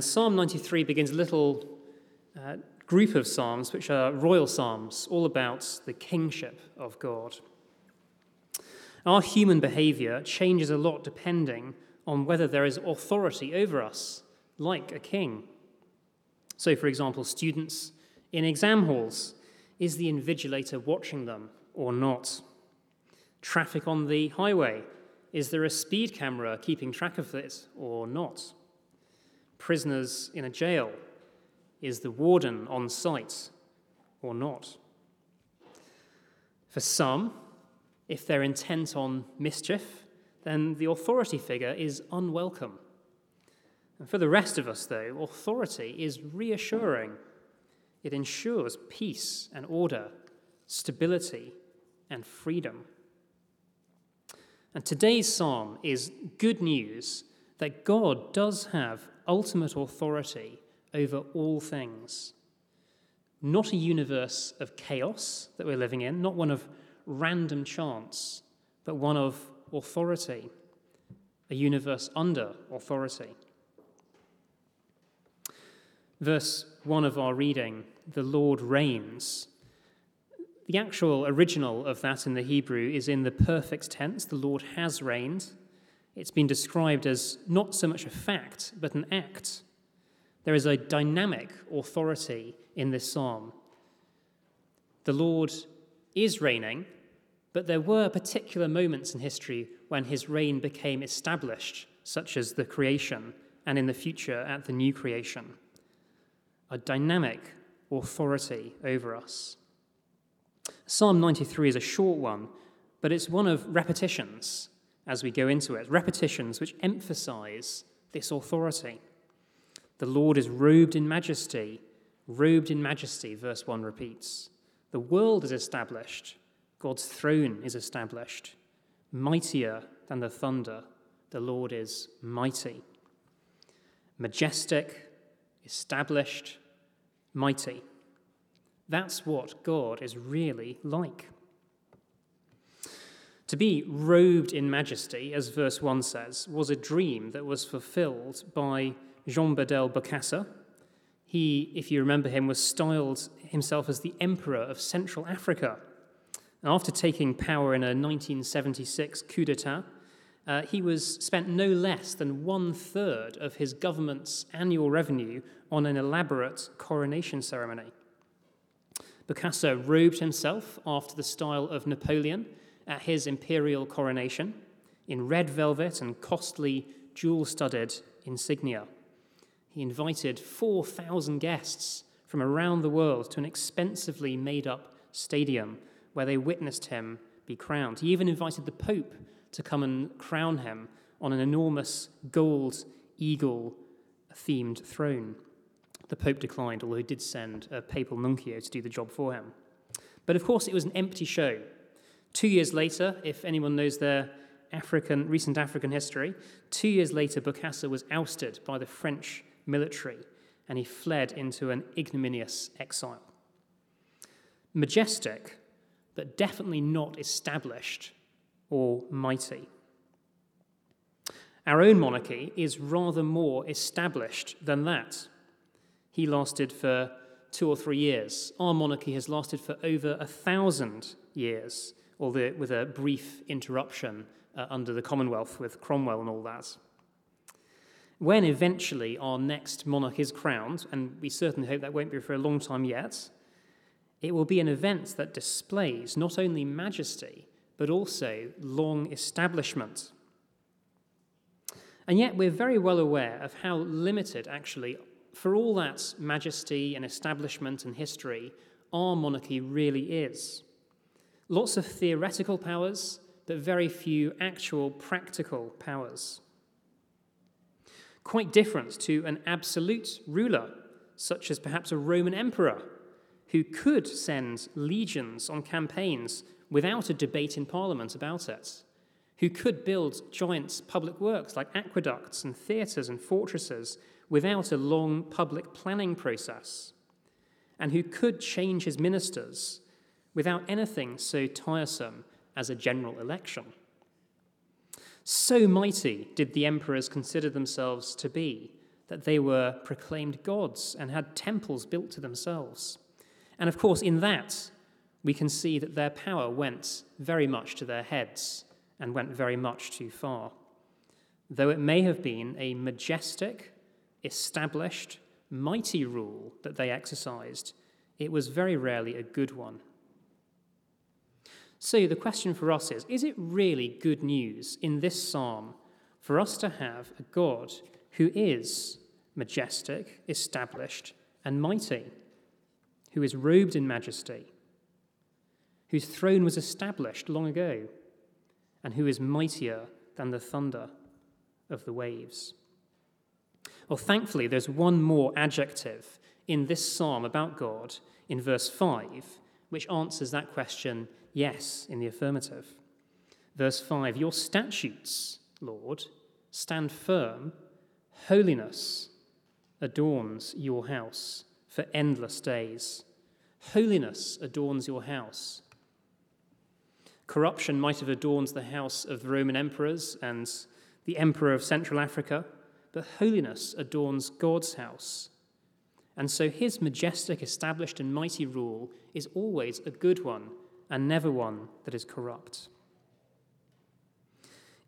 And Psalm 93 begins a little uh, group of psalms, which are royal psalms, all about the kingship of God. Our human behavior changes a lot depending on whether there is authority over us, like a king. So, for example, students in exam halls is the invigilator watching them or not? Traffic on the highway is there a speed camera keeping track of it or not? Prisoners in a jail is the warden on site or not? For some, if they're intent on mischief, then the authority figure is unwelcome. And for the rest of us, though, authority is reassuring. It ensures peace and order, stability and freedom. And today's psalm is good news that God does have ultimate authority over all things. Not a universe of chaos that we're living in, not one of random chance, but one of authority, a universe under authority. Verse 1 of our reading, the Lord reigns. The actual original of that in the Hebrew is in the perfect tense, the Lord has reigned. It's been described as not so much a fact, but an act. There is a dynamic authority in this psalm. The Lord is reigning, but there were particular moments in history when his reign became established, such as the creation, and in the future at the new creation. A dynamic authority over us. Psalm 93 is a short one, but it's one of repetitions as we go into it, repetitions which emphasize this authority. The Lord is robed in majesty, robed in majesty, verse 1 repeats. The world is established, God's throne is established. Mightier than the thunder, the Lord is mighty. Majestic, established, mighty. That's what God is really like. To be robed in majesty, as verse 1 says, was a dream that was fulfilled by Jean Bedel Bokassa. He, if you remember him, was styled himself as the Emperor of Central Africa. After taking power in a 1976 coup d'etat, uh, he was spent no less than one third of his government's annual revenue on an elaborate coronation ceremony. Bokassa robed himself after the style of Napoleon at his imperial coronation in red velvet and costly jewel studded insignia. He invited 4,000 guests from around the world to an expensively made up stadium where they witnessed him be crowned. He even invited the Pope to come and crown him on an enormous gold eagle themed throne. The Pope declined, although he did send a papal nuncio to do the job for him. But of course, it was an empty show. Two years later, if anyone knows their African, recent African history, two years later, Bokassa was ousted by the French military and he fled into an ignominious exile. Majestic, but definitely not established or mighty. Our own monarchy is rather more established than that. He lasted for two or three years. Our monarchy has lasted for over a thousand years, although with a brief interruption uh, under the Commonwealth with Cromwell and all that. When eventually our next monarch is crowned, and we certainly hope that won't be for a long time yet, it will be an event that displays not only majesty, but also long establishment. And yet, we're very well aware of how limited, actually, for all that majesty and establishment and history, our monarchy really is. Lots of theoretical powers, but very few actual practical powers. Quite different to an absolute ruler, such as perhaps a Roman emperor who could send legions on campaigns without a debate in Parliament about it, who could build giant public works like aqueducts and theatres and fortresses without a long public planning process, and who could change his ministers without anything so tiresome as a general election. So mighty did the emperors consider themselves to be that they were proclaimed gods and had temples built to themselves. And of course, in that, we can see that their power went very much to their heads and went very much too far. Though it may have been a majestic, established, mighty rule that they exercised, it was very rarely a good one. So the question for us is is it really good news in this psalm for us to have a God who is majestic, established, and mighty, who is robed in majesty, whose throne was established long ago, and who is mightier than the thunder of the waves? Well, thankfully, there's one more adjective in this psalm about God in verse 5, which answers that question yes in the affirmative. Verse 5 Your statutes, Lord, stand firm. Holiness adorns your house for endless days. Holiness adorns your house. Corruption might have adorned the house of the Roman emperors and the emperor of Central Africa, but holiness adorns God's house. And so his majestic, established, and mighty rule is always a good one and never one that is corrupt.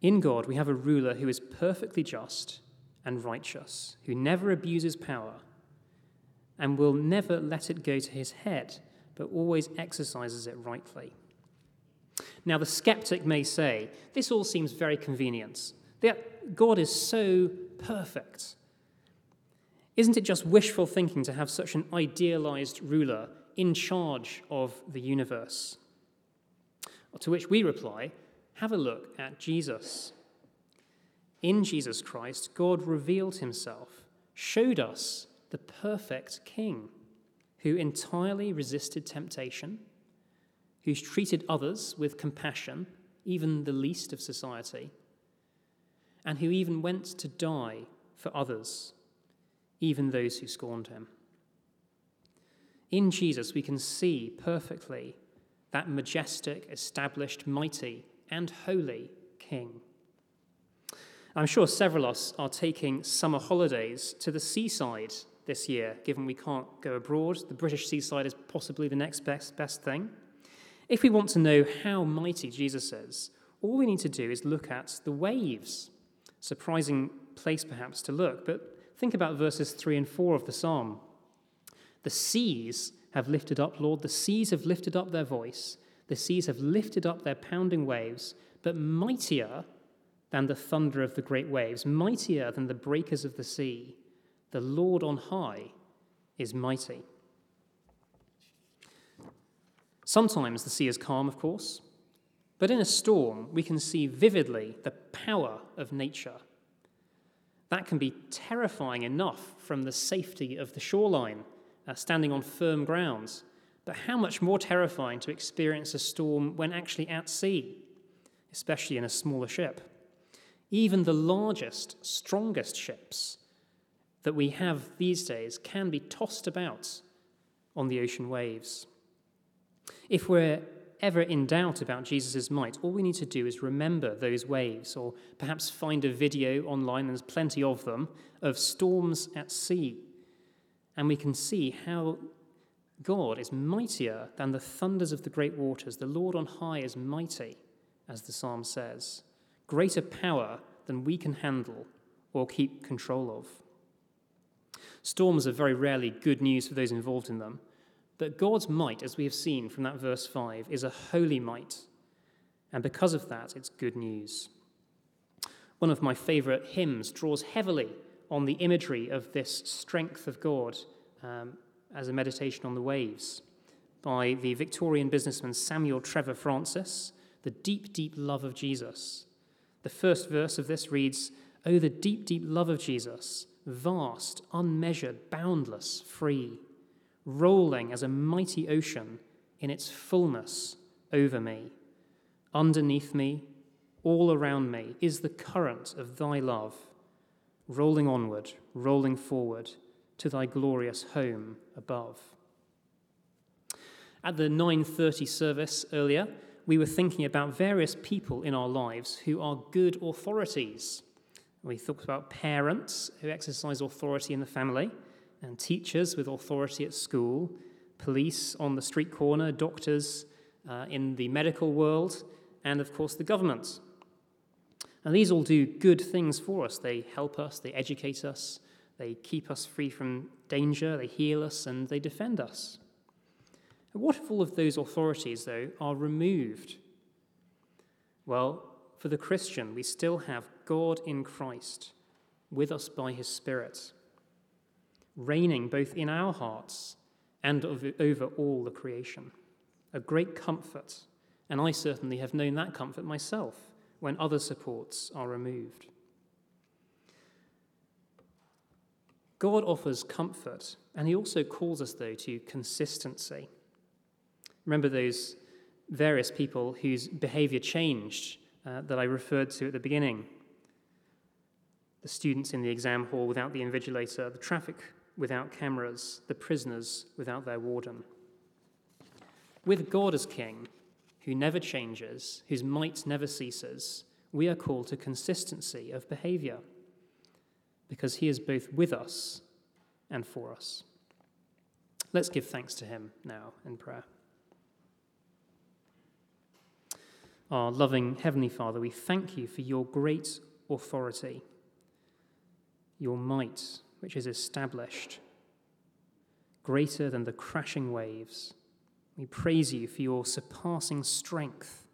In God, we have a ruler who is perfectly just and righteous, who never abuses power and will never let it go to his head, but always exercises it rightly. Now, the skeptic may say, this all seems very convenient. God is so perfect. Isn't it just wishful thinking to have such an idealized ruler in charge of the universe? To which we reply, have a look at Jesus. In Jesus Christ, God revealed himself, showed us the perfect King who entirely resisted temptation, who's treated others with compassion, even the least of society, and who even went to die for others, even those who scorned him. In Jesus, we can see perfectly that majestic, established, mighty, and holy King. I'm sure several of us are taking summer holidays to the seaside this year, given we can't go abroad. The British seaside is possibly the next best, best thing. If we want to know how mighty Jesus is, all we need to do is look at the waves. Surprising place, perhaps, to look, but think about verses 3 and 4 of the psalm. The seas have lifted up, Lord. The seas have lifted up their voice. The seas have lifted up their pounding waves, but mightier than the thunder of the great waves, mightier than the breakers of the sea. The Lord on high is mighty. Sometimes the sea is calm, of course, but in a storm, we can see vividly the power of nature. That can be terrifying enough from the safety of the shoreline uh, standing on firm grounds. But how much more terrifying to experience a storm when actually at sea, especially in a smaller ship? Even the largest, strongest ships that we have these days can be tossed about on the ocean waves. If we're ever in doubt about Jesus' might, all we need to do is remember those waves, or perhaps find a video online, there's plenty of them, of storms at sea and we can see how God is mightier than the thunders of the great waters. The Lord on high is mighty, as the psalm says, greater power than we can handle or keep control of. Storms are very rarely good news for those involved in them, but God's might, as we have seen from that verse 5, is a holy might, and because of that, it's good news. One of my favorite hymns draws heavily on the imagery of this strength of God um, as a meditation on the waves by the Victorian businessman Samuel Trevor Francis, The Deep, Deep Love of Jesus. The first verse of this reads, Oh, the deep, deep love of Jesus, vast, unmeasured, boundless, free, rolling as a mighty ocean in its fullness over me. Underneath me, all around me, is the current of thy love rolling onward, rolling forward to thy glorious home above. At the 9:30 service earlier, we were thinking about various people in our lives who are good authorities. We talked about parents who exercise authority in the family, and teachers with authority at school, police on the street corner, doctors uh, in the medical world, and of course the government. And these all do good things for us. They help us, they educate us, they keep us free from danger, they heal us, and they defend us. What if all of those authorities, though, are removed? Well, for the Christian, we still have God in Christ with us by his Spirit, reigning both in our hearts and over all the creation. A great comfort, and I certainly have known that comfort myself when other supports are removed. God offers comfort, and he also calls us, though, to consistency. Remember those various people whose behavior changed uh, that I referred to at the beginning the students in the exam hall without the invigilator, the traffic without cameras, the prisoners without their warden. With God as King, who never changes, whose might never ceases, we are called to consistency of behavior because he is both with us and for us. Let's give thanks to him now in prayer. Our loving Heavenly Father, we thank you for your great authority, your might, which is established, greater than the crashing waves. We praise you for your surpassing strength,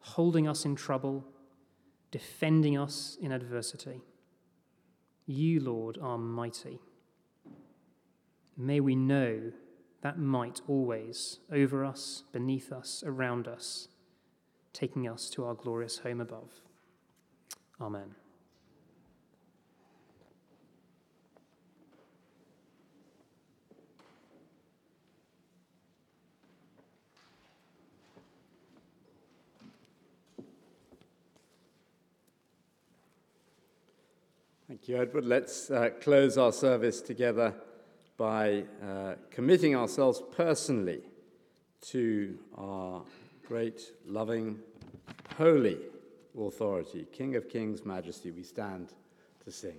holding us in trouble, defending us in adversity. You, Lord, are mighty. May we know that might always over us, beneath us, around us taking us to our glorious home above. Amen. Thank you, Edward. Let's uh, close our service together by uh, committing ourselves personally to our great, loving, holy authority, King of kings, majesty, we stand to sing.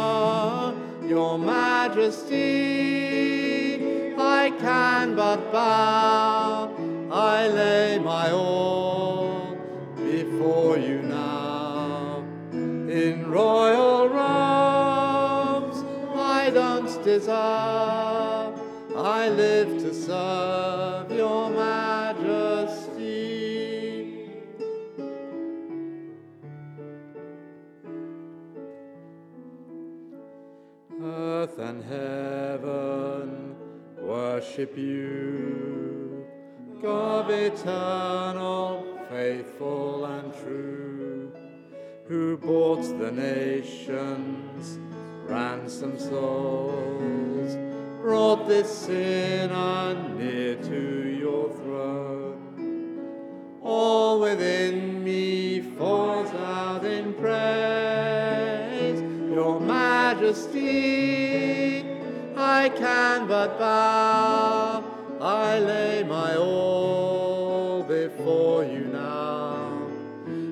your majesty. I can but bow, I lay my all before you now in royal robes, I worship you, God eternal, faithful and true, who bought the nations ransom souls, brought this sinner near to your throne. All within me falls out in praise, your majesty. I can but bow, I lay my all before you now.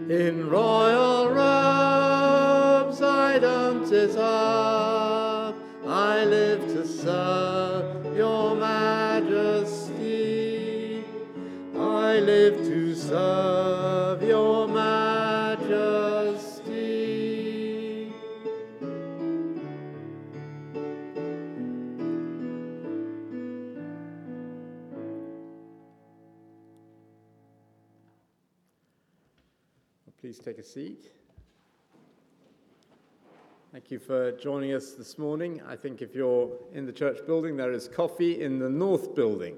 In royal seat. Thank you for joining us this morning. I think if you're in the church building, there is coffee in the north building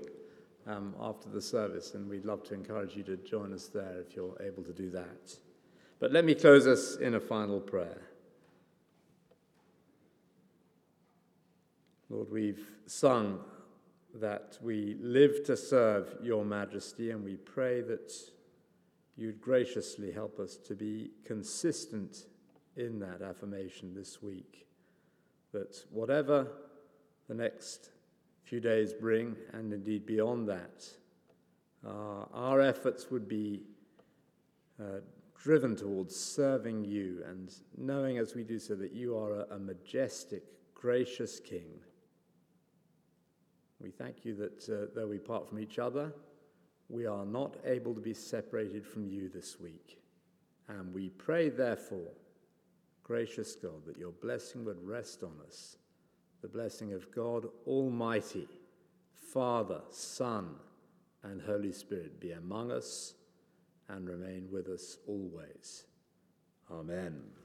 um, after the service, and we'd love to encourage you to join us there if you're able to do that. But let me close us in a final prayer. Lord, we've sung that we live to serve your majesty, and we pray that you'd graciously help us to be consistent in that affirmation this week. That whatever the next few days bring, and indeed beyond that, uh, our efforts would be uh, driven towards serving you and knowing as we do so that you are a, a majestic, gracious King we thank you that uh, though we part from each other, we are not able to be separated from you this week. And we pray, therefore, gracious God, that your blessing would rest on us the blessing of God Almighty, Father, Son, and Holy Spirit be among us and remain with us always. Amen.